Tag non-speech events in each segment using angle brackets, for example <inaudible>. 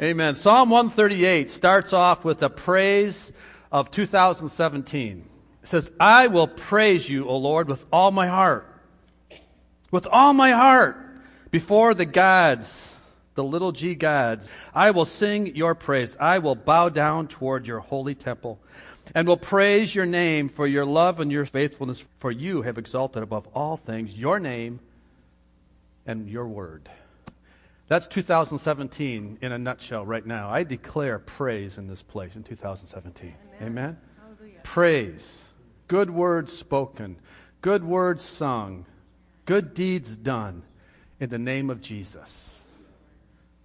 Amen. Psalm 138 starts off with a praise of 2017. It says, I will praise you, O Lord, with all my heart. With all my heart. Before the gods, the little g gods, I will sing your praise. I will bow down toward your holy temple and will praise your name for your love and your faithfulness, for you have exalted above all things your name and your word. That's 2017 in a nutshell right now. I declare praise in this place in 2017. Amen. Amen? Praise. Good words spoken, good words sung, good deeds done in the name of Jesus.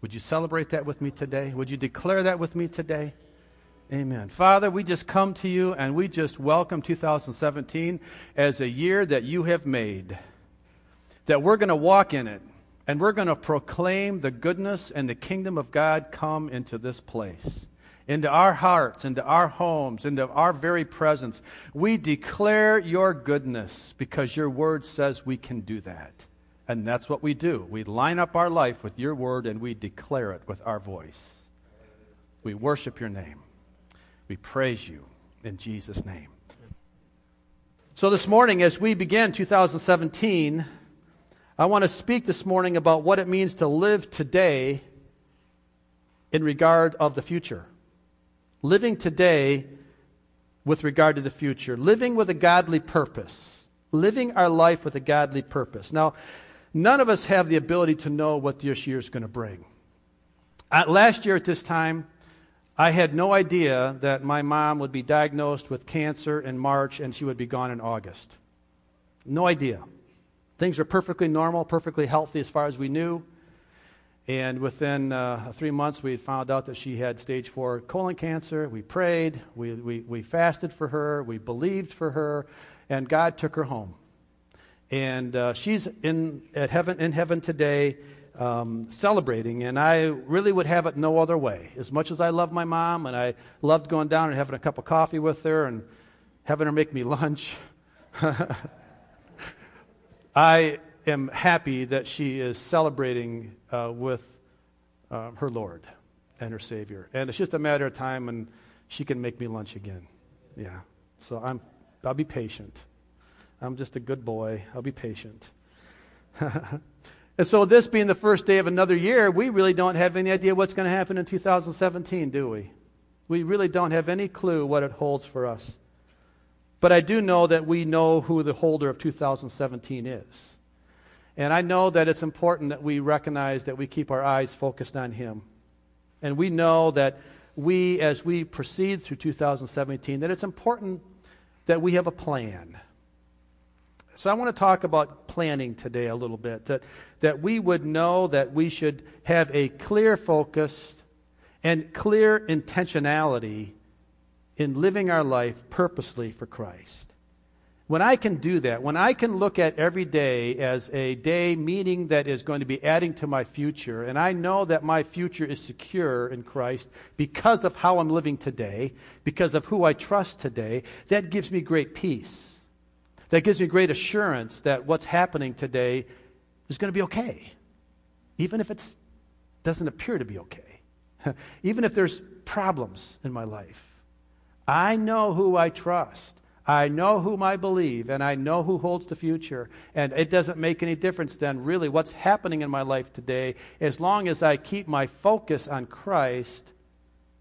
Would you celebrate that with me today? Would you declare that with me today? Amen. Father, we just come to you and we just welcome 2017 as a year that you have made, that we're going to walk in it and we're going to proclaim the goodness and the kingdom of God come into this place, into our hearts, into our homes, into our very presence. We declare your goodness because your word says we can do that. And that's what we do. We line up our life with your word and we declare it with our voice. We worship your name. We praise you in Jesus' name. So, this morning, as we begin 2017, I want to speak this morning about what it means to live today in regard of the future. Living today with regard to the future. Living with a godly purpose. Living our life with a godly purpose. Now, none of us have the ability to know what this year is going to bring. At last year at this time, I had no idea that my mom would be diagnosed with cancer in March and she would be gone in August. No idea. Things were perfectly normal, perfectly healthy as far as we knew. And within uh, three months, we had found out that she had stage four colon cancer. We prayed, we, we, we fasted for her, we believed for her, and God took her home. And uh, she's in, at heaven, in heaven today um, celebrating, and I really would have it no other way. As much as I love my mom, and I loved going down and having a cup of coffee with her and having her make me <laughs> lunch. <laughs> I am happy that she is celebrating uh, with uh, her Lord and her Savior. And it's just a matter of time and she can make me lunch again. Yeah. So I'm, I'll be patient. I'm just a good boy. I'll be patient. <laughs> and so, this being the first day of another year, we really don't have any idea what's going to happen in 2017, do we? We really don't have any clue what it holds for us. But I do know that we know who the holder of 2017 is. And I know that it's important that we recognize that we keep our eyes focused on Him. And we know that we, as we proceed through 2017, that it's important that we have a plan. So I want to talk about planning today a little bit. That, that we would know that we should have a clear focus and clear intentionality in living our life purposely for Christ. When I can do that, when I can look at every day as a day meaning that is going to be adding to my future, and I know that my future is secure in Christ because of how I'm living today, because of who I trust today, that gives me great peace. That gives me great assurance that what's happening today is going to be okay, even if it doesn't appear to be okay, <laughs> even if there's problems in my life. I know who I trust. I know whom I believe, and I know who holds the future. And it doesn't make any difference then, really, what's happening in my life today. As long as I keep my focus on Christ,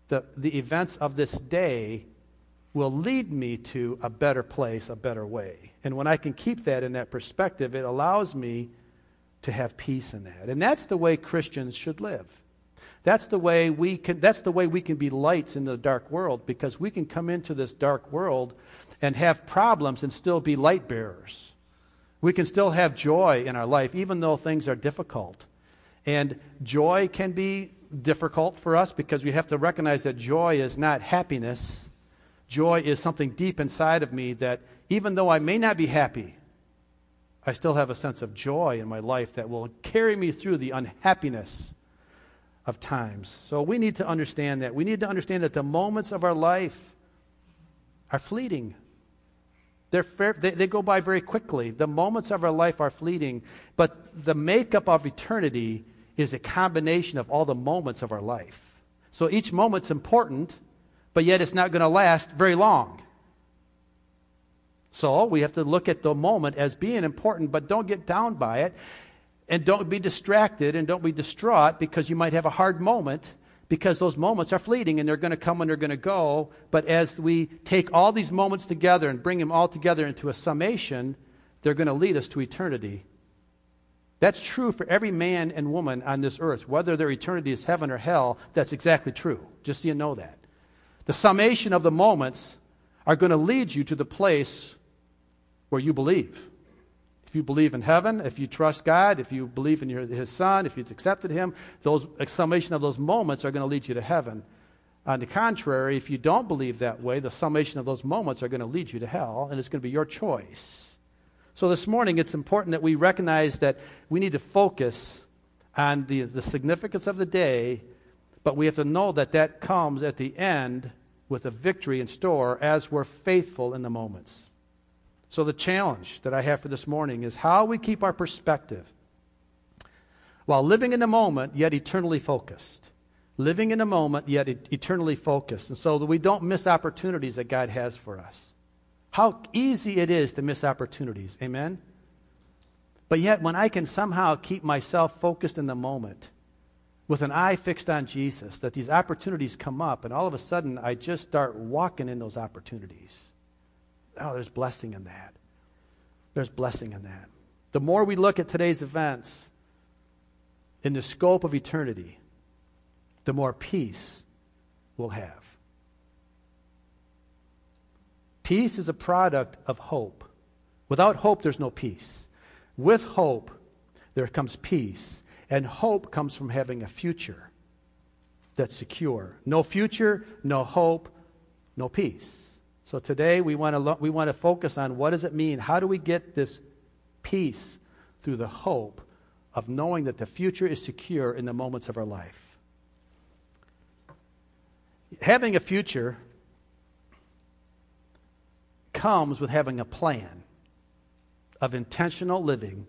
the, the events of this day will lead me to a better place, a better way. And when I can keep that in that perspective, it allows me to have peace in that. And that's the way Christians should live. That's the way we can that's the way we can be lights in the dark world because we can come into this dark world and have problems and still be light bearers. We can still have joy in our life even though things are difficult. And joy can be difficult for us because we have to recognize that joy is not happiness. Joy is something deep inside of me that even though I may not be happy, I still have a sense of joy in my life that will carry me through the unhappiness of times. So we need to understand that. We need to understand that the moments of our life are fleeting. Fair, they, they go by very quickly. The moments of our life are fleeting, but the makeup of eternity is a combination of all the moments of our life. So each moment's important, but yet it's not going to last very long. So we have to look at the moment as being important, but don't get down by it. And don't be distracted and don't be distraught because you might have a hard moment because those moments are fleeting and they're going to come and they're going to go. But as we take all these moments together and bring them all together into a summation, they're going to lead us to eternity. That's true for every man and woman on this earth. Whether their eternity is heaven or hell, that's exactly true. Just so you know that. The summation of the moments are going to lead you to the place where you believe. If you believe in heaven, if you trust God, if you believe in your, His Son, if you've accepted Him, those summation of those moments are going to lead you to heaven. On the contrary, if you don't believe that way, the summation of those moments are going to lead you to hell, and it's going to be your choice. So this morning, it's important that we recognize that we need to focus on the, the significance of the day, but we have to know that that comes at the end with a victory in store as we're faithful in the moments. So, the challenge that I have for this morning is how we keep our perspective while living in the moment, yet eternally focused. Living in the moment, yet eternally focused. And so that we don't miss opportunities that God has for us. How easy it is to miss opportunities. Amen? But yet, when I can somehow keep myself focused in the moment, with an eye fixed on Jesus, that these opportunities come up, and all of a sudden I just start walking in those opportunities. Oh, there's blessing in that. There's blessing in that. The more we look at today's events in the scope of eternity, the more peace we'll have. Peace is a product of hope. Without hope, there's no peace. With hope, there comes peace. And hope comes from having a future that's secure. No future, no hope, no peace. So today we want to lo- we want to focus on what does it mean? How do we get this peace through the hope of knowing that the future is secure in the moments of our life? Having a future comes with having a plan of intentional living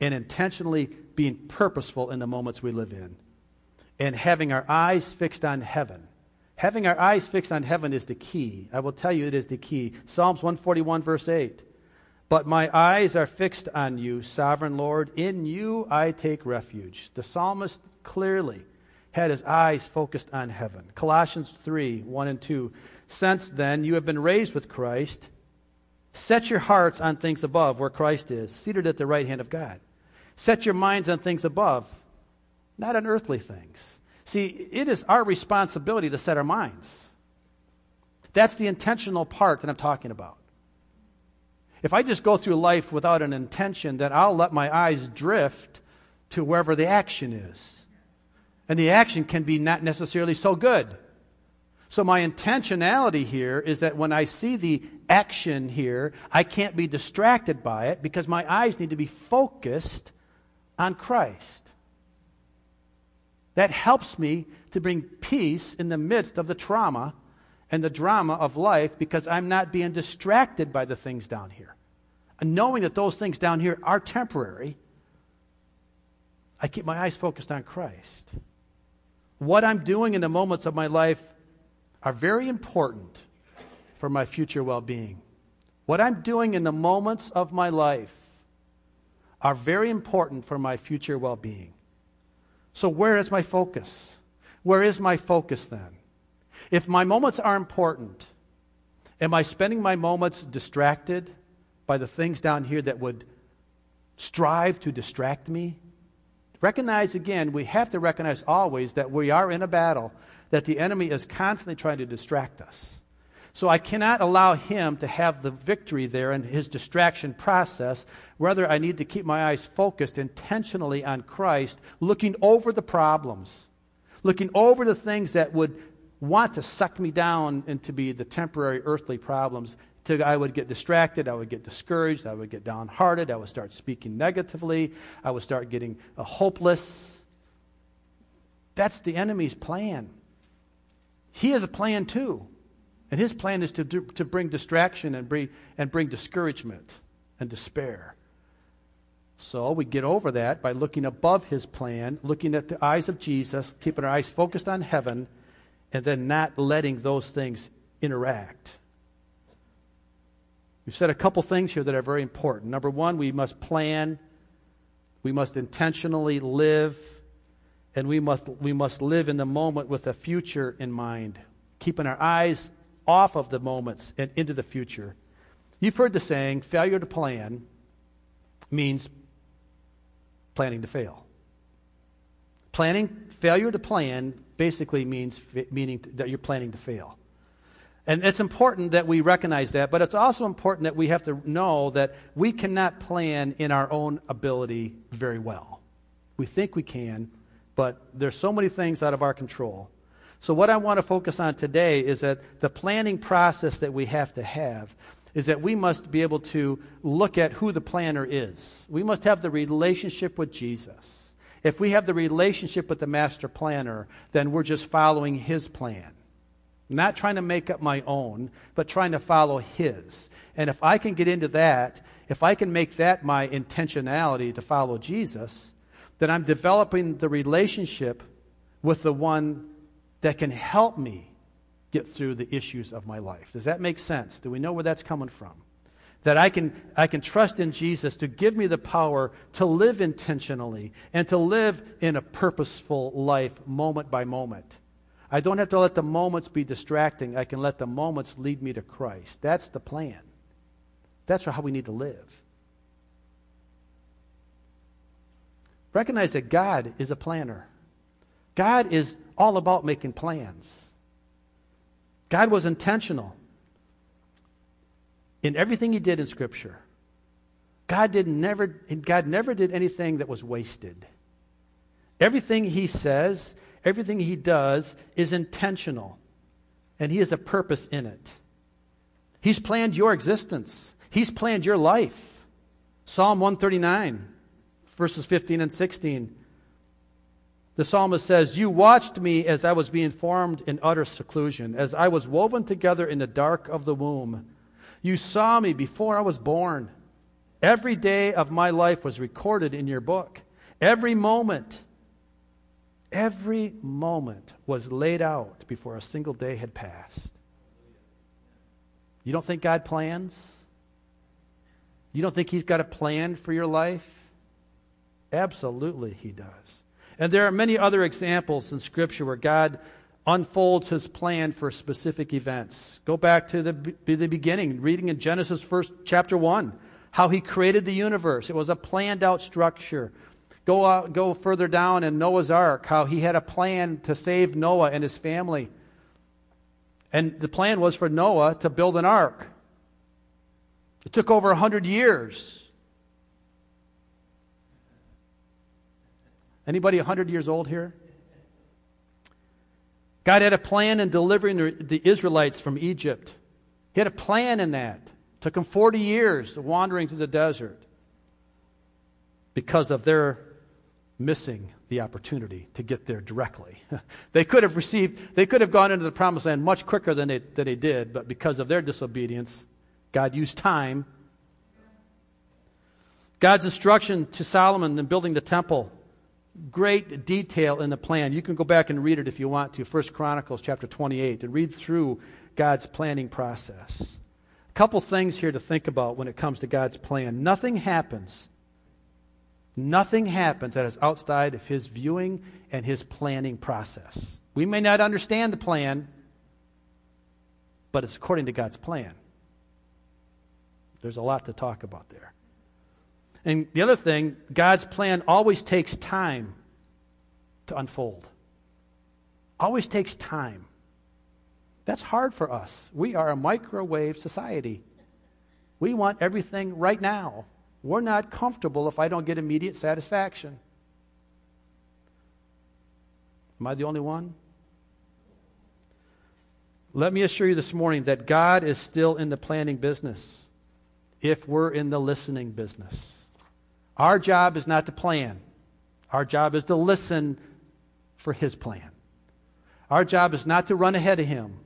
and intentionally being purposeful in the moments we live in and having our eyes fixed on heaven Having our eyes fixed on heaven is the key. I will tell you it is the key. Psalms 141, verse 8. But my eyes are fixed on you, sovereign Lord. In you I take refuge. The psalmist clearly had his eyes focused on heaven. Colossians 3, 1 and 2. Since then you have been raised with Christ. Set your hearts on things above, where Christ is, seated at the right hand of God. Set your minds on things above, not on earthly things. See, it is our responsibility to set our minds. That's the intentional part that I'm talking about. If I just go through life without an intention, then I'll let my eyes drift to wherever the action is. And the action can be not necessarily so good. So, my intentionality here is that when I see the action here, I can't be distracted by it because my eyes need to be focused on Christ. That helps me to bring peace in the midst of the trauma and the drama of life because I'm not being distracted by the things down here. And knowing that those things down here are temporary, I keep my eyes focused on Christ. What I'm doing in the moments of my life are very important for my future well being. What I'm doing in the moments of my life are very important for my future well being. So, where is my focus? Where is my focus then? If my moments are important, am I spending my moments distracted by the things down here that would strive to distract me? Recognize again, we have to recognize always that we are in a battle, that the enemy is constantly trying to distract us. So I cannot allow him to have the victory there in his distraction process. Rather, I need to keep my eyes focused intentionally on Christ, looking over the problems, looking over the things that would want to suck me down into be the temporary earthly problems. To, I would get distracted, I would get discouraged, I would get downhearted, I would start speaking negatively, I would start getting uh, hopeless. That's the enemy's plan. He has a plan too. And his plan is to, do, to bring distraction and bring, and bring discouragement and despair. So we get over that by looking above his plan, looking at the eyes of Jesus, keeping our eyes focused on heaven, and then not letting those things interact. We've said a couple things here that are very important. Number one, we must plan, we must intentionally live, and we must, we must live in the moment with a future in mind, keeping our eyes off of the moments and into the future. You've heard the saying, failure to plan means planning to fail. Planning, failure to plan basically means meaning that you're planning to fail. And it's important that we recognize that, but it's also important that we have to know that we cannot plan in our own ability very well. We think we can, but there's so many things out of our control. So what I want to focus on today is that the planning process that we have to have is that we must be able to look at who the planner is. We must have the relationship with Jesus. If we have the relationship with the master planner, then we're just following his plan. Not trying to make up my own, but trying to follow his. And if I can get into that, if I can make that my intentionality to follow Jesus, then I'm developing the relationship with the one that can help me get through the issues of my life. Does that make sense? Do we know where that's coming from? That I can, I can trust in Jesus to give me the power to live intentionally and to live in a purposeful life moment by moment. I don't have to let the moments be distracting. I can let the moments lead me to Christ. That's the plan. That's how we need to live. Recognize that God is a planner. God is all about making plans. God was intentional in everything he did in Scripture. God, did never, God never did anything that was wasted. Everything he says, everything he does is intentional, and he has a purpose in it. He's planned your existence, he's planned your life. Psalm 139, verses 15 and 16. The psalmist says, You watched me as I was being formed in utter seclusion, as I was woven together in the dark of the womb. You saw me before I was born. Every day of my life was recorded in your book. Every moment, every moment was laid out before a single day had passed. You don't think God plans? You don't think He's got a plan for your life? Absolutely, He does. And there are many other examples in Scripture where God unfolds his plan for specific events. Go back to the, the beginning, reading in Genesis first chapter 1, how he created the universe. It was a planned out structure. Go, out, go further down in Noah's Ark, how he had a plan to save Noah and his family. And the plan was for Noah to build an ark. It took over 100 years. Anybody 100 years old here? God had a plan in delivering the Israelites from Egypt. He had a plan in that. It took them 40 years wandering through the desert because of their missing the opportunity to get there directly. <laughs> they could have received, they could have gone into the promised land much quicker than they, than they did, but because of their disobedience, God used time. God's instruction to Solomon in building the temple great detail in the plan. You can go back and read it if you want to, First Chronicles chapter 28, and read through God's planning process. A couple things here to think about when it comes to God's plan. Nothing happens. Nothing happens that is outside of his viewing and his planning process. We may not understand the plan, but it's according to God's plan. There's a lot to talk about there. And the other thing, God's plan always takes time to unfold. Always takes time. That's hard for us. We are a microwave society. We want everything right now. We're not comfortable if I don't get immediate satisfaction. Am I the only one? Let me assure you this morning that God is still in the planning business if we're in the listening business. Our job is not to plan, our job is to listen for His plan. Our job is not to run ahead of Him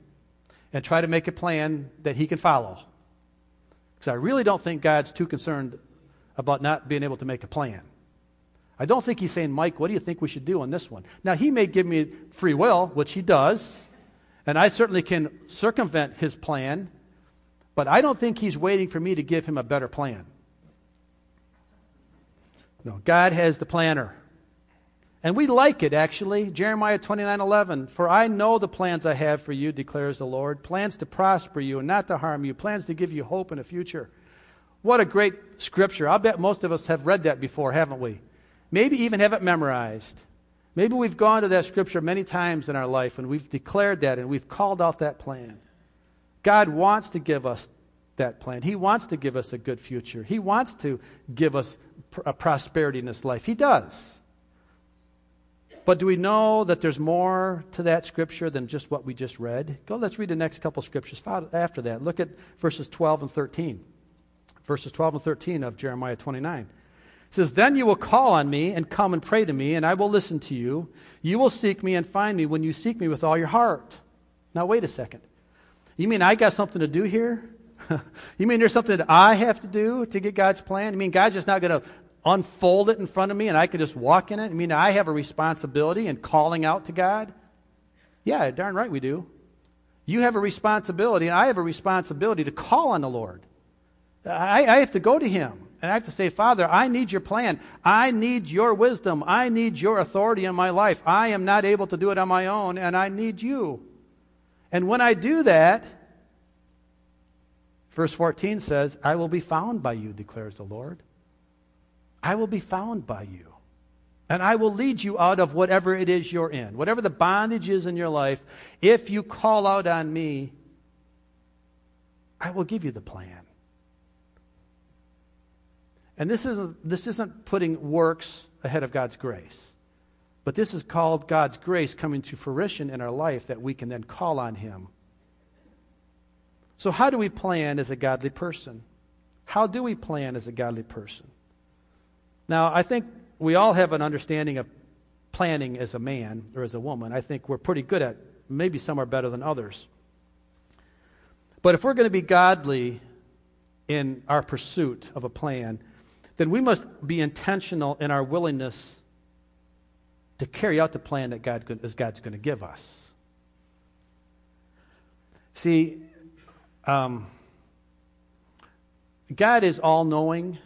and try to make a plan that He can follow. Because I really don't think God's too concerned about not being able to make a plan. I don't think He's saying, Mike, what do you think we should do on this one? Now, He may give me free will, which He does, And I certainly can circumvent his plan, but I don't think he's waiting for me to give him a better plan. No, God has the planner. And we like it, actually. Jeremiah 29 11. For I know the plans I have for you, declares the Lord plans to prosper you and not to harm you, plans to give you hope in the future. What a great scripture. I'll bet most of us have read that before, haven't we? Maybe even have it memorized. Maybe we've gone to that scripture many times in our life and we've declared that and we've called out that plan. God wants to give us that plan. He wants to give us a good future. He wants to give us a prosperity in this life. He does. But do we know that there's more to that scripture than just what we just read? Go, let's read the next couple scriptures after that. Look at verses 12 and 13. Verses 12 and 13 of Jeremiah 29. It says, Then you will call on me and come and pray to me, and I will listen to you. You will seek me and find me when you seek me with all your heart. Now, wait a second. You mean I got something to do here? <laughs> you mean there's something that I have to do to get God's plan? You mean God's just not going to unfold it in front of me and I can just walk in it? I mean, I have a responsibility in calling out to God? Yeah, darn right we do. You have a responsibility, and I have a responsibility to call on the Lord. I, I have to go to Him. And I have to say, Father, I need your plan. I need your wisdom. I need your authority in my life. I am not able to do it on my own, and I need you. And when I do that, verse 14 says, I will be found by you, declares the Lord. I will be found by you. And I will lead you out of whatever it is you're in, whatever the bondage is in your life. If you call out on me, I will give you the plan. And this isn't, this isn't putting works ahead of God's grace. But this is called God's grace coming to fruition in our life that we can then call on Him. So, how do we plan as a godly person? How do we plan as a godly person? Now, I think we all have an understanding of planning as a man or as a woman. I think we're pretty good at maybe some are better than others. But if we're going to be godly in our pursuit of a plan, then we must be intentional in our willingness to carry out the plan that God is God's going to give us. See, um, God is all knowing.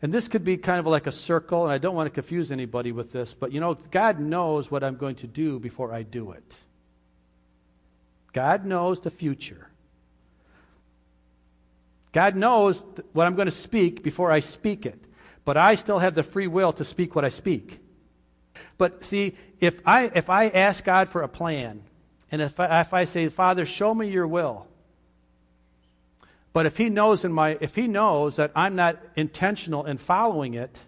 And this could be kind of like a circle, and I don't want to confuse anybody with this, but you know, God knows what I'm going to do before I do it. God knows the future. God knows what I'm going to speak before I speak it, but I still have the free will to speak what I speak. But see, if I, if I ask God for a plan, and if I, if I say, Father, show me your will, but if he knows in my if he knows that I'm not intentional in following it,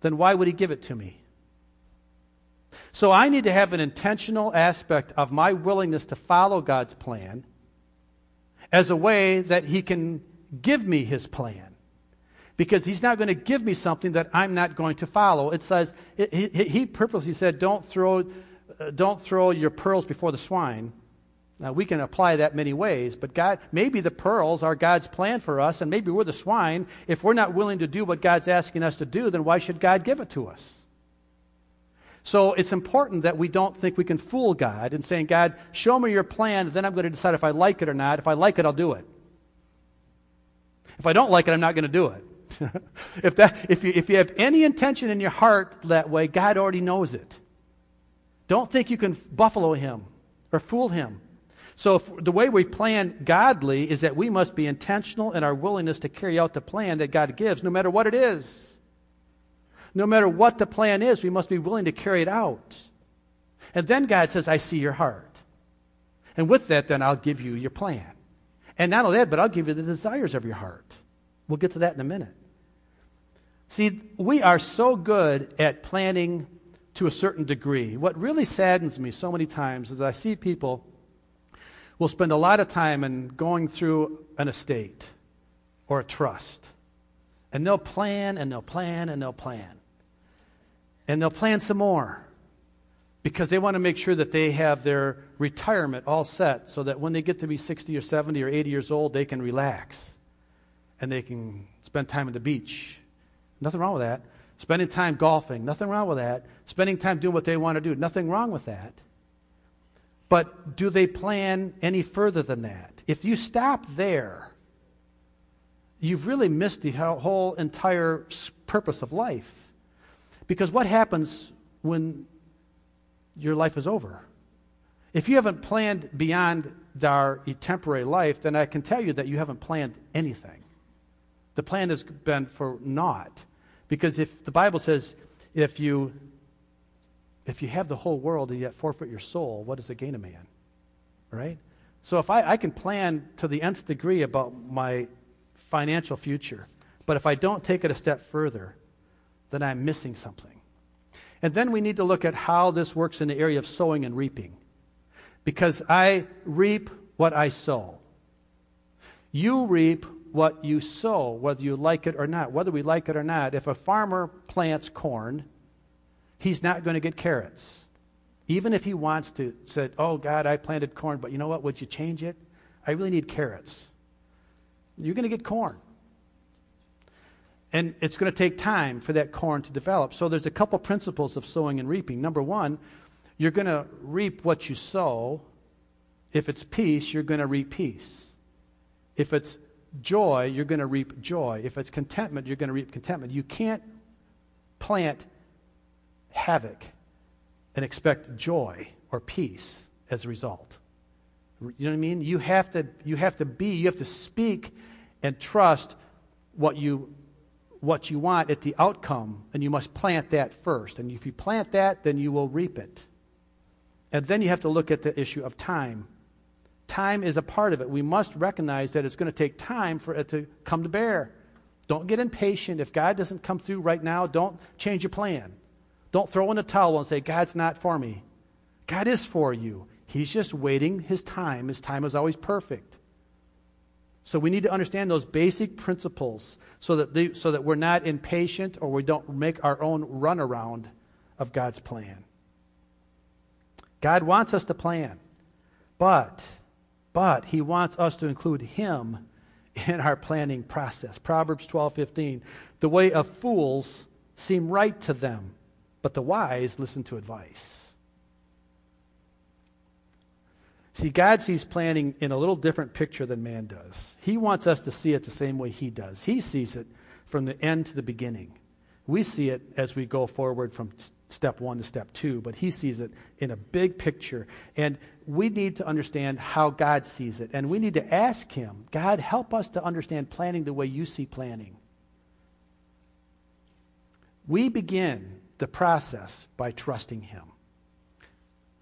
then why would he give it to me? So I need to have an intentional aspect of my willingness to follow God's plan as a way that he can give me his plan. Because he's not going to give me something that I'm not going to follow. It says, he, he, purposely said, don't throw, Uh, don't throw your pearls before the swine. Now, we can apply that many ways, but God, maybe the pearls are God's plan for us, and maybe we're the swine. If we're not willing to do what God's asking us to do, then why should God give it to us? So it's important that we don't think we can fool God in saying, God, show me your plan, and then I'm going to decide if I like it or not. If I like it, I'll do it. If I don't like it, I'm not going to do it. <laughs> if, that, if, you, if you have any intention in your heart that way, God already knows it. Don't think you can buffalo him or fool him. So, the way we plan godly is that we must be intentional in our willingness to carry out the plan that God gives, no matter what it is. No matter what the plan is, we must be willing to carry it out. And then God says, I see your heart. And with that, then I'll give you your plan. And not only that, but I'll give you the desires of your heart. We'll get to that in a minute. See, we are so good at planning to a certain degree. What really saddens me so many times is I see people will spend a lot of time in going through an estate or a trust. And they'll plan and they'll plan and they'll plan. And they'll plan some more because they want to make sure that they have their retirement all set so that when they get to be 60 or 70 or 80 years old, they can relax and they can spend time at the beach. Nothing wrong with that. Spending time golfing, nothing wrong with that. Spending time doing what they want to do, nothing wrong with that. But do they plan any further than that? If you stop there, you've really missed the whole entire purpose of life. Because what happens when your life is over? If you haven't planned beyond our temporary life, then I can tell you that you haven't planned anything. The plan has been for naught. Because if the Bible says, if you if you have the whole world and yet forfeit your soul, what does it gain a man? Right? So if I, I can plan to the nth degree about my financial future, but if I don't take it a step further, then I'm missing something. And then we need to look at how this works in the area of sowing and reaping. Because I reap what I sow. You reap what you sow, whether you like it or not. Whether we like it or not, if a farmer plants corn, he's not going to get carrots. Even if he wants to say, Oh, God, I planted corn, but you know what? Would you change it? I really need carrots. You're going to get corn. And it's going to take time for that corn to develop. So there's a couple principles of sowing and reaping. Number one, you're going to reap what you sow. If it's peace, you're going to reap peace. If it's joy, you're going to reap joy. If it's contentment, you're going to reap contentment. You can't plant havoc and expect joy or peace as a result. You know what I mean? You have to, you have to be, you have to speak and trust what you what you want at the outcome, and you must plant that first. And if you plant that, then you will reap it. And then you have to look at the issue of time. Time is a part of it. We must recognize that it's going to take time for it to come to bear. Don't get impatient. If God doesn't come through right now, don't change your plan. Don't throw in a towel and say, God's not for me. God is for you. He's just waiting his time. His time is always perfect. So we need to understand those basic principles so that, they, so that we're not impatient or we don't make our own runaround of God's plan. God wants us to plan, but, but He wants us to include Him in our planning process. Proverbs 12 15. The way of fools seem right to them, but the wise listen to advice. See, God sees planning in a little different picture than man does. He wants us to see it the same way He does. He sees it from the end to the beginning. We see it as we go forward from step one to step two, but He sees it in a big picture. And we need to understand how God sees it. And we need to ask Him, God, help us to understand planning the way you see planning. We begin the process by trusting Him.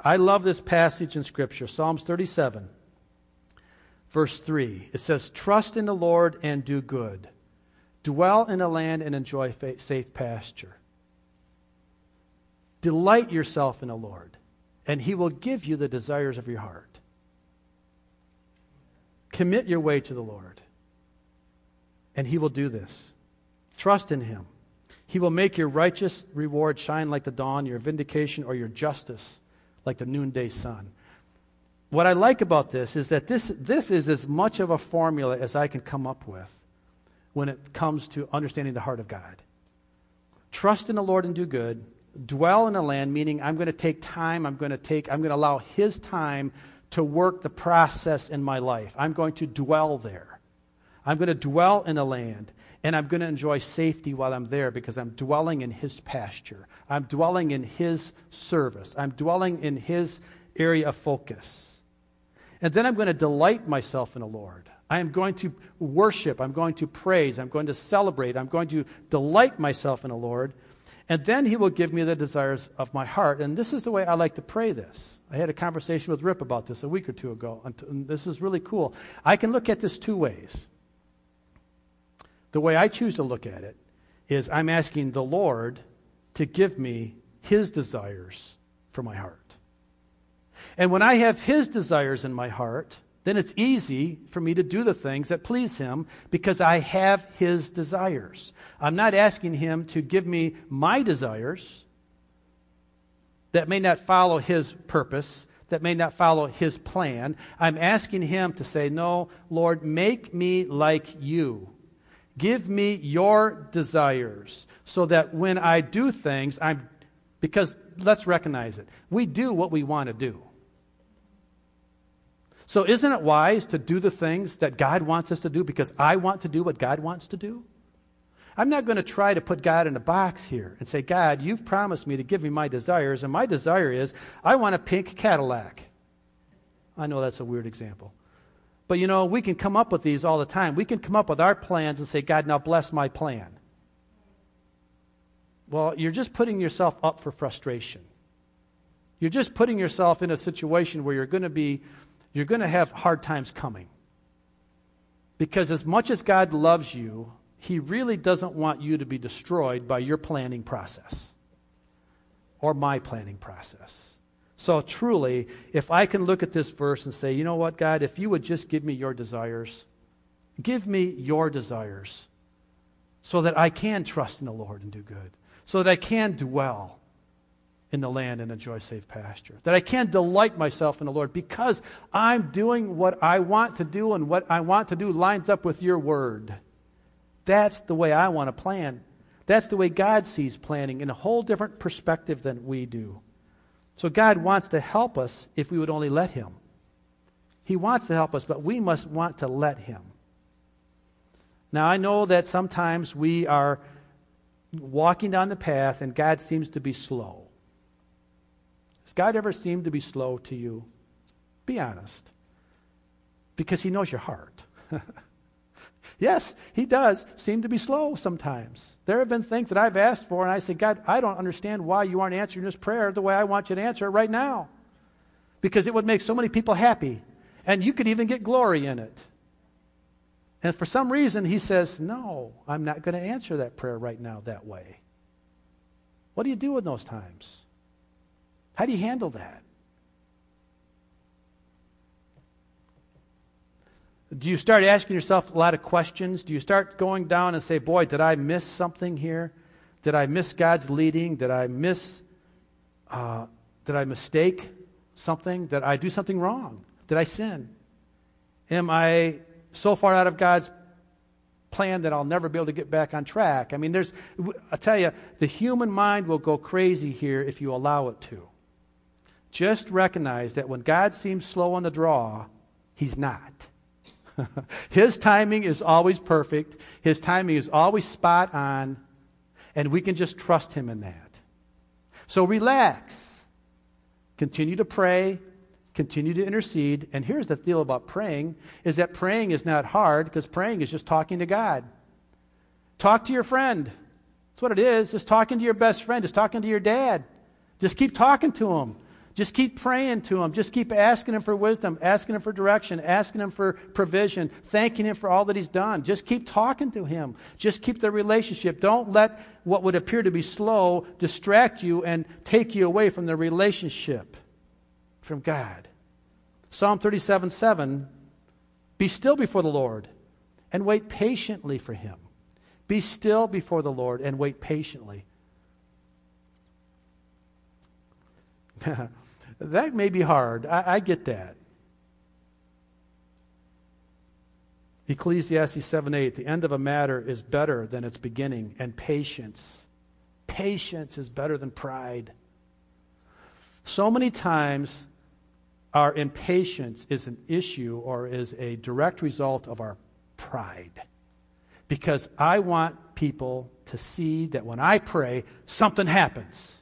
I love this passage in Scripture, Psalms 37, verse 3. It says, Trust in the Lord and do good, dwell in a land and enjoy safe pasture. Delight yourself in the Lord, and he will give you the desires of your heart. Commit your way to the Lord, and he will do this. Trust in him. He will make your righteous reward shine like the dawn, your vindication or your justice like the noonday sun. What I like about this is that this, this is as much of a formula as I can come up with when it comes to understanding the heart of God. Trust in the Lord and do good. Dwell in the land, meaning I'm going to take time, I'm going to take, I'm going to allow His time to work the process in my life. I'm going to dwell there. I'm going to dwell in the land. And I'm going to enjoy safety while I'm there because I'm dwelling in His pasture. I'm dwelling in His service. I'm dwelling in His area of focus. And then I'm going to delight myself in the Lord. I am going to worship. I'm going to praise. I'm going to celebrate. I'm going to delight myself in the Lord. And then He will give me the desires of my heart. And this is the way I like to pray this. I had a conversation with Rip about this a week or two ago. And this is really cool. I can look at this two ways. The way I choose to look at it is I'm asking the Lord to give me his desires for my heart. And when I have his desires in my heart, then it's easy for me to do the things that please him because I have his desires. I'm not asking him to give me my desires that may not follow his purpose, that may not follow his plan. I'm asking him to say, No, Lord, make me like you. Give me your desires so that when I do things, I'm, because let's recognize it. We do what we want to do. So, isn't it wise to do the things that God wants us to do because I want to do what God wants to do? I'm not going to try to put God in a box here and say, God, you've promised me to give me my desires, and my desire is I want a pink Cadillac. I know that's a weird example. But you know, we can come up with these all the time. We can come up with our plans and say, God, now bless my plan. Well, you're just putting yourself up for frustration. You're just putting yourself in a situation where you're going to be, you're going to have hard times coming. Because as much as God loves you, He really doesn't want you to be destroyed by your planning process or my planning process. So, truly, if I can look at this verse and say, you know what, God, if you would just give me your desires, give me your desires so that I can trust in the Lord and do good, so that I can dwell in the land and enjoy safe pasture, that I can delight myself in the Lord because I'm doing what I want to do and what I want to do lines up with your word. That's the way I want to plan. That's the way God sees planning in a whole different perspective than we do. So God wants to help us if we would only let Him. He wants to help us, but we must want to let Him. Now, I know that sometimes we are walking down the path and God seems to be slow. Has God ever seemed to be slow to you? Be honest. Because He knows your heart. <laughs> Yes, he does seem to be slow sometimes. There have been things that I've asked for, and I say, God, I don't understand why you aren't answering this prayer the way I want you to answer it right now. Because it would make so many people happy, and you could even get glory in it. And for some reason, he says, No, I'm not going to answer that prayer right now that way. What do you do in those times? How do you handle that? Do you start asking yourself a lot of questions? Do you start going down and say, Boy, did I miss something here? Did I miss God's leading? Did I miss, uh, did I mistake something? Did I do something wrong? Did I sin? Am I so far out of God's plan that I'll never be able to get back on track? I mean, there's, I tell you, the human mind will go crazy here if you allow it to. Just recognize that when God seems slow on the draw, He's not. <laughs> His timing is always perfect, His timing is always spot on, and we can just trust Him in that. So relax. Continue to pray, continue to intercede. And here's the deal about praying is that praying is not hard because praying is just talking to God. Talk to your friend. That's what it is. Just talking to your best friend, just talking to your dad. Just keep talking to him. Just keep praying to Him. Just keep asking Him for wisdom, asking Him for direction, asking Him for provision, thanking Him for all that He's done. Just keep talking to Him. Just keep the relationship. Don't let what would appear to be slow distract you and take you away from the relationship from God. Psalm 37 7 Be still before the Lord and wait patiently for Him. Be still before the Lord and wait patiently. <laughs> That may be hard. I, I get that. Ecclesiastes 7 8, the end of a matter is better than its beginning, and patience. Patience is better than pride. So many times, our impatience is an issue or is a direct result of our pride. Because I want people to see that when I pray, something happens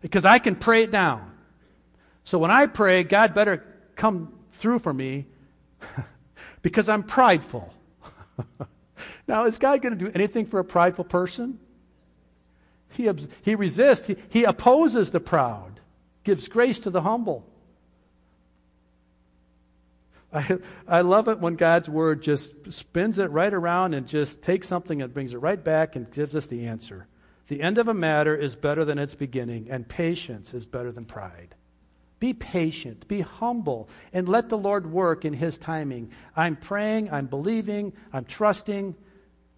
because I can pray it down. So when I pray, God better come through for me <laughs> because I'm prideful. <laughs> now, is God going to do anything for a prideful person? He, he resists, he, he opposes the proud, gives grace to the humble. I, I love it when God's word just spins it right around and just takes something and brings it right back and gives us the answer. The end of a matter is better than its beginning, and patience is better than pride. Be patient, be humble, and let the Lord work in His timing. I'm praying, I'm believing, I'm trusting,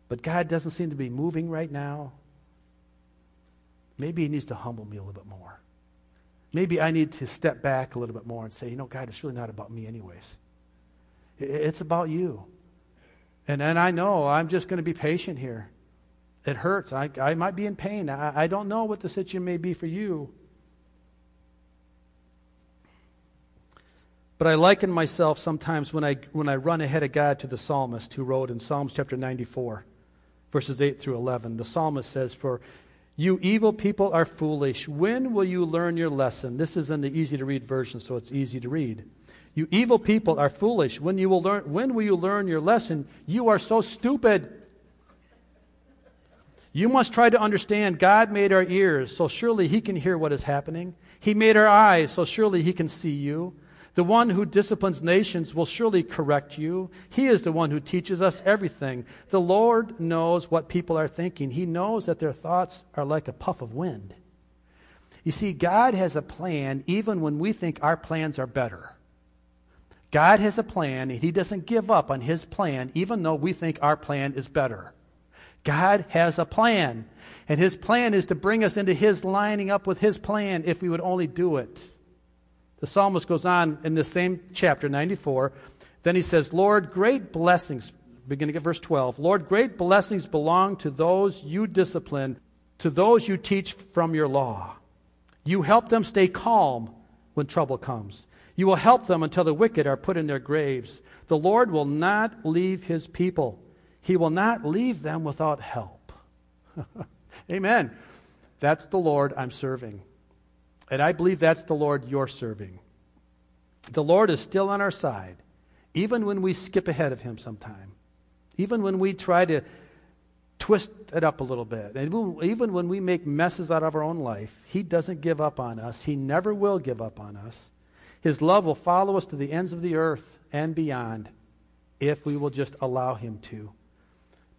but God doesn't seem to be moving right now. Maybe He needs to humble me a little bit more. Maybe I need to step back a little bit more and say, you know, God, it's really not about me, anyways. It's about you. And, and I know I'm just going to be patient here. It hurts. I, I might be in pain. I, I don't know what the situation may be for you. But I liken myself sometimes when I, when I run ahead of God to the psalmist who wrote in Psalms chapter 94, verses 8 through 11. The psalmist says, For you evil people are foolish. When will you learn your lesson? This is in the easy to read version, so it's easy to read. You evil people are foolish. When, you will learn, when will you learn your lesson? You are so stupid. You must try to understand God made our ears, so surely He can hear what is happening. He made our eyes, so surely He can see you. The one who disciplines nations will surely correct you. He is the one who teaches us everything. The Lord knows what people are thinking, He knows that their thoughts are like a puff of wind. You see, God has a plan even when we think our plans are better. God has a plan, and He doesn't give up on His plan, even though we think our plan is better. God has a plan, and His plan is to bring us into His lining up with His plan if we would only do it. The psalmist goes on in the same chapter, 94. Then he says, Lord, great blessings, beginning at verse 12, Lord, great blessings belong to those you discipline, to those you teach from your law. You help them stay calm when trouble comes. You will help them until the wicked are put in their graves. The Lord will not leave his people, he will not leave them without help. <laughs> Amen. That's the Lord I'm serving. And I believe that's the Lord you're serving. The Lord is still on our side, even when we skip ahead of him sometime, even when we try to twist it up a little bit. And even when we make messes out of our own life, He doesn't give up on us. He never will give up on us. His love will follow us to the ends of the earth and beyond if we will just allow Him to.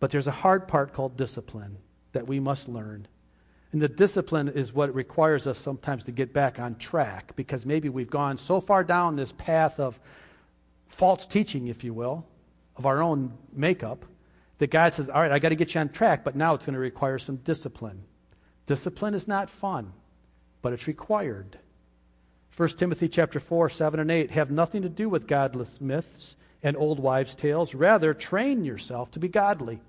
But there's a hard part called discipline that we must learn. And the discipline is what requires us sometimes to get back on track because maybe we've gone so far down this path of false teaching, if you will, of our own makeup, that God says, All right, I got to get you on track, but now it's going to require some discipline. Discipline is not fun, but it's required. 1 Timothy chapter 4, 7 and 8 have nothing to do with godless myths and old wives' tales. Rather, train yourself to be godly.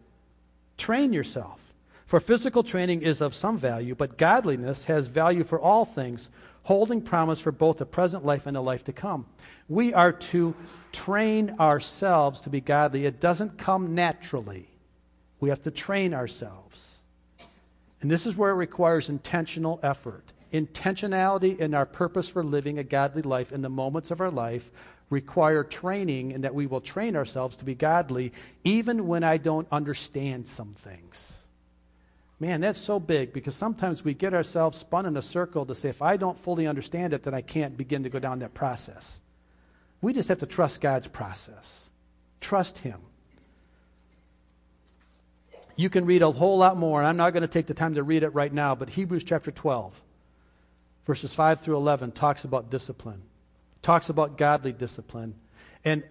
Train yourself. For physical training is of some value, but godliness has value for all things, holding promise for both the present life and the life to come. We are to train ourselves to be godly. It doesn't come naturally. We have to train ourselves. And this is where it requires intentional effort. Intentionality in our purpose for living a godly life in the moments of our life require training, and that we will train ourselves to be godly even when I don't understand some things. Man, that's so big because sometimes we get ourselves spun in a circle to say, if I don't fully understand it, then I can't begin to go down that process. We just have to trust God's process. Trust Him. You can read a whole lot more, and I'm not going to take the time to read it right now, but Hebrews chapter 12, verses 5 through 11, talks about discipline, talks about godly discipline. And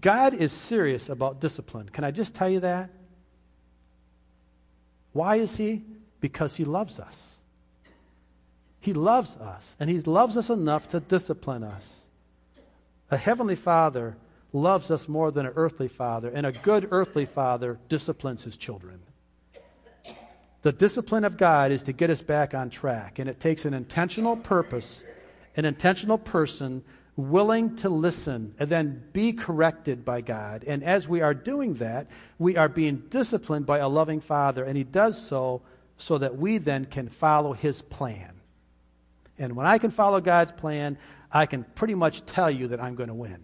God is serious about discipline. Can I just tell you that? Why is He? Because He loves us. He loves us, and He loves us enough to discipline us. A heavenly Father loves us more than an earthly father, and a good earthly father disciplines his children. The discipline of God is to get us back on track, and it takes an intentional purpose, an intentional person willing to listen and then be corrected by God. And as we are doing that, we are being disciplined by a loving Father, and He does so so that we then can follow His plan. And when I can follow God's plan, I can pretty much tell you that I'm going to win.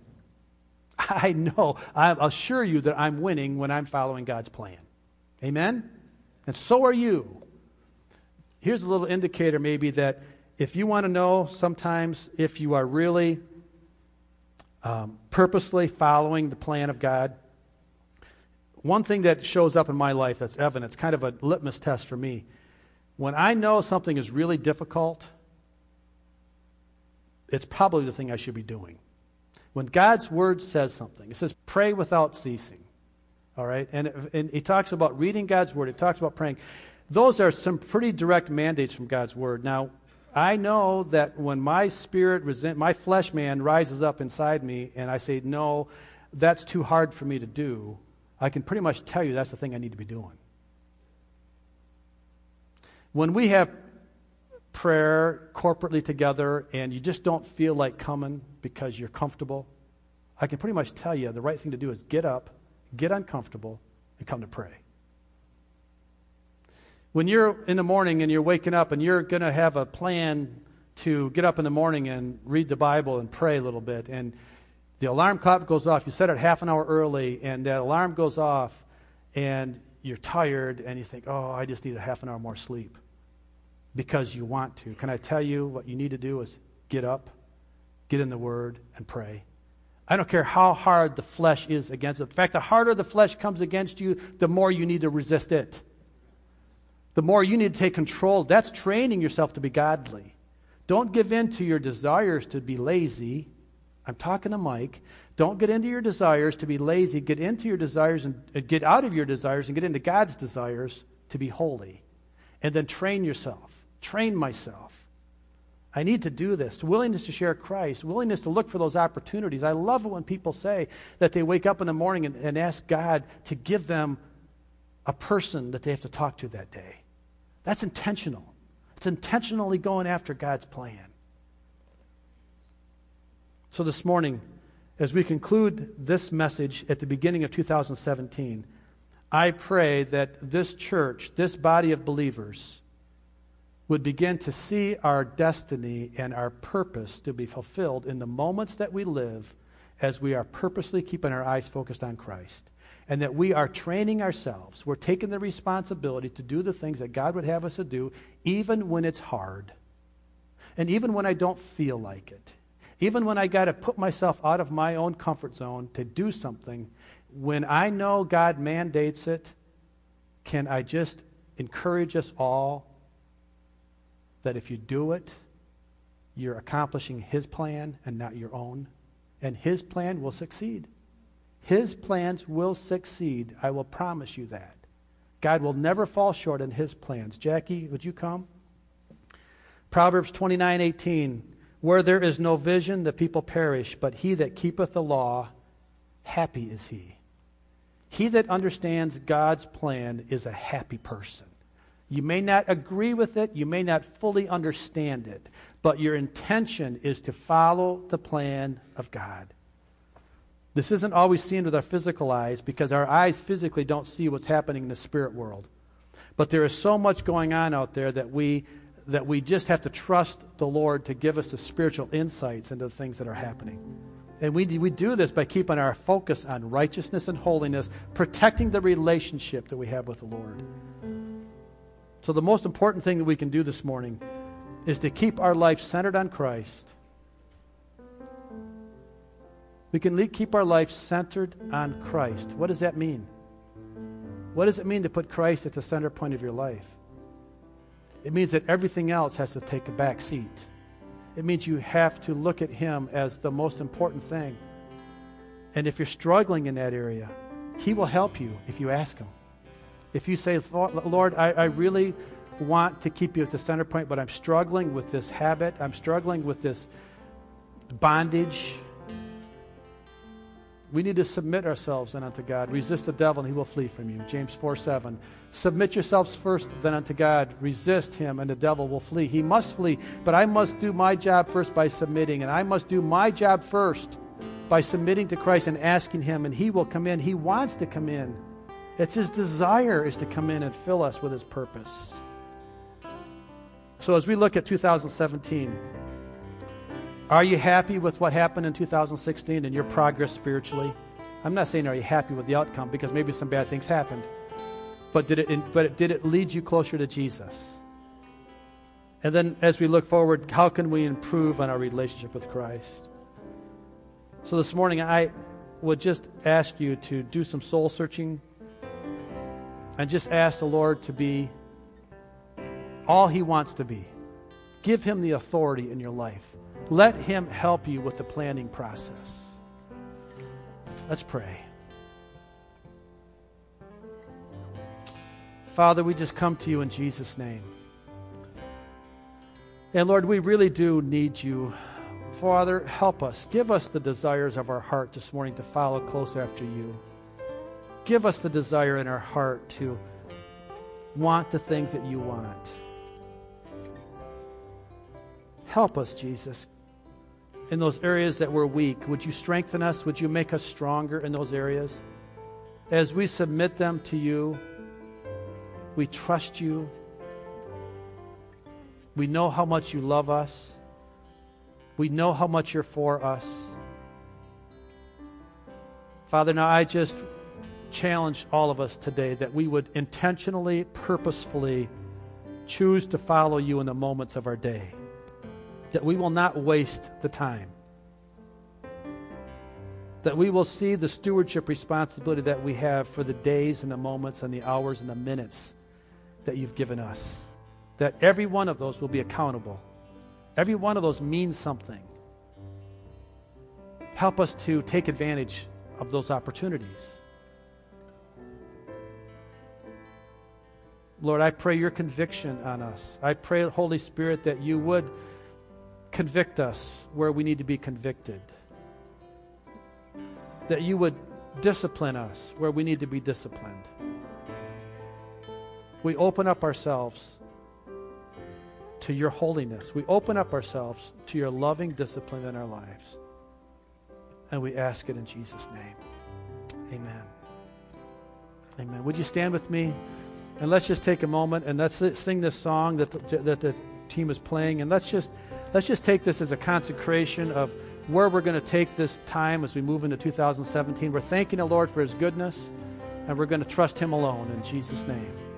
<laughs> I know, I assure you that I'm winning when I'm following God's plan. Amen? And so are you. Here's a little indicator, maybe, that if you want to know sometimes if you are really um, purposely following the plan of God. One thing that shows up in my life that's evident, it's kind of a litmus test for me. When I know something is really difficult, it's probably the thing I should be doing. When God's word says something, it says, pray without ceasing. All right? And, and he talks about reading God's word, he talks about praying. Those are some pretty direct mandates from God's word. Now, I know that when my spirit, resent, my flesh man rises up inside me and I say, no, that's too hard for me to do, I can pretty much tell you that's the thing I need to be doing. When we have prayer corporately together and you just don't feel like coming because you're comfortable, I can pretty much tell you the right thing to do is get up, get uncomfortable, and come to pray. When you're in the morning and you're waking up and you're going to have a plan to get up in the morning and read the Bible and pray a little bit, and the alarm clock goes off, you set it half an hour early, and that alarm goes off, and you're tired, and you think, oh, I just need a half an hour more sleep because you want to. Can I tell you what you need to do is get up, get in the Word, and pray. I don't care how hard the flesh is against it. In fact, the harder the flesh comes against you, the more you need to resist it. The more you need to take control. That's training yourself to be godly. Don't give in to your desires to be lazy. I'm talking to Mike. Don't get into your desires to be lazy. Get into your desires and uh, get out of your desires and get into God's desires to be holy. And then train yourself. Train myself. I need to do this. Willingness to share Christ, willingness to look for those opportunities. I love it when people say that they wake up in the morning and, and ask God to give them a person that they have to talk to that day. That's intentional. It's intentionally going after God's plan. So this morning, as we conclude this message at the beginning of 2017, I pray that this church, this body of believers, would begin to see our destiny and our purpose to be fulfilled in the moments that we live as we are purposely keeping our eyes focused on Christ and that we are training ourselves. We're taking the responsibility to do the things that God would have us to do, even when it's hard, and even when I don't feel like it, even when I got to put myself out of my own comfort zone to do something. When I know God mandates it, can I just encourage us all that if you do it, you're accomplishing His plan and not your own? And His plan will succeed. His plans will succeed. I will promise you that. God will never fall short in his plans. Jackie, would you come? Proverbs 29 18. Where there is no vision, the people perish, but he that keepeth the law, happy is he. He that understands God's plan is a happy person. You may not agree with it, you may not fully understand it, but your intention is to follow the plan of God. This isn't always seen with our physical eyes because our eyes physically don't see what's happening in the spirit world. But there is so much going on out there that we that we just have to trust the Lord to give us the spiritual insights into the things that are happening. And we, we do this by keeping our focus on righteousness and holiness, protecting the relationship that we have with the Lord. So, the most important thing that we can do this morning is to keep our life centered on Christ we can keep our life centered on Christ. What does that mean? What does it mean to put Christ at the center point of your life? It means that everything else has to take a back seat. It means you have to look at Him as the most important thing. And if you're struggling in that area, He will help you if you ask Him. If you say, Lord, I, I really want to keep you at the center point, but I'm struggling with this habit, I'm struggling with this bondage, we need to submit ourselves then unto God. Resist the devil, and he will flee from you. James 4 7. Submit yourselves first then unto God. Resist him, and the devil will flee. He must flee, but I must do my job first by submitting, and I must do my job first by submitting to Christ and asking him, and he will come in. He wants to come in. It's his desire is to come in and fill us with his purpose. So as we look at 2017, are you happy with what happened in 2016 and your progress spiritually? I'm not saying are you happy with the outcome because maybe some bad things happened. But did it, but did it lead you closer to Jesus? And then as we look forward, how can we improve on our relationship with Christ? So this morning, I would just ask you to do some soul searching and just ask the Lord to be all He wants to be. Give Him the authority in your life. Let Him help you with the planning process. Let's pray. Father, we just come to you in Jesus' name. And Lord, we really do need you. Father, help us. Give us the desires of our heart this morning to follow close after you. Give us the desire in our heart to want the things that you want. Help us, Jesus. In those areas that we're weak. Would you strengthen us? Would you make us stronger in those areas? As we submit them to you, we trust you. We know how much you love us. We know how much you're for us. Father, now I just challenge all of us today that we would intentionally, purposefully choose to follow you in the moments of our day. That we will not waste the time. That we will see the stewardship responsibility that we have for the days and the moments and the hours and the minutes that you've given us. That every one of those will be accountable. Every one of those means something. Help us to take advantage of those opportunities. Lord, I pray your conviction on us. I pray, Holy Spirit, that you would convict us where we need to be convicted. That you would discipline us where we need to be disciplined. We open up ourselves to your holiness. We open up ourselves to your loving discipline in our lives. And we ask it in Jesus' name. Amen. Amen. Would you stand with me? And let's just take a moment and let's sing this song that the, that team is playing. And let's just, let's just take this as a consecration of where we're going to take this time as we move into 2017. We're thanking the Lord for his goodness, and we're going to trust him alone in Jesus' name.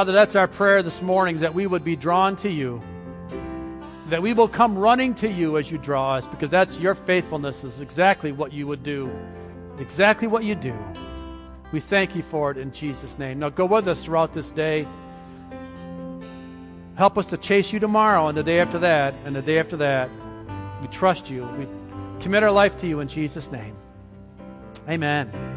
Father, that's our prayer this morning that we would be drawn to you. That we will come running to you as you draw us, because that's your faithfulness, is exactly what you would do. Exactly what you do. We thank you for it in Jesus' name. Now go with us throughout this day. Help us to chase you tomorrow and the day after that and the day after that. We trust you. We commit our life to you in Jesus' name. Amen.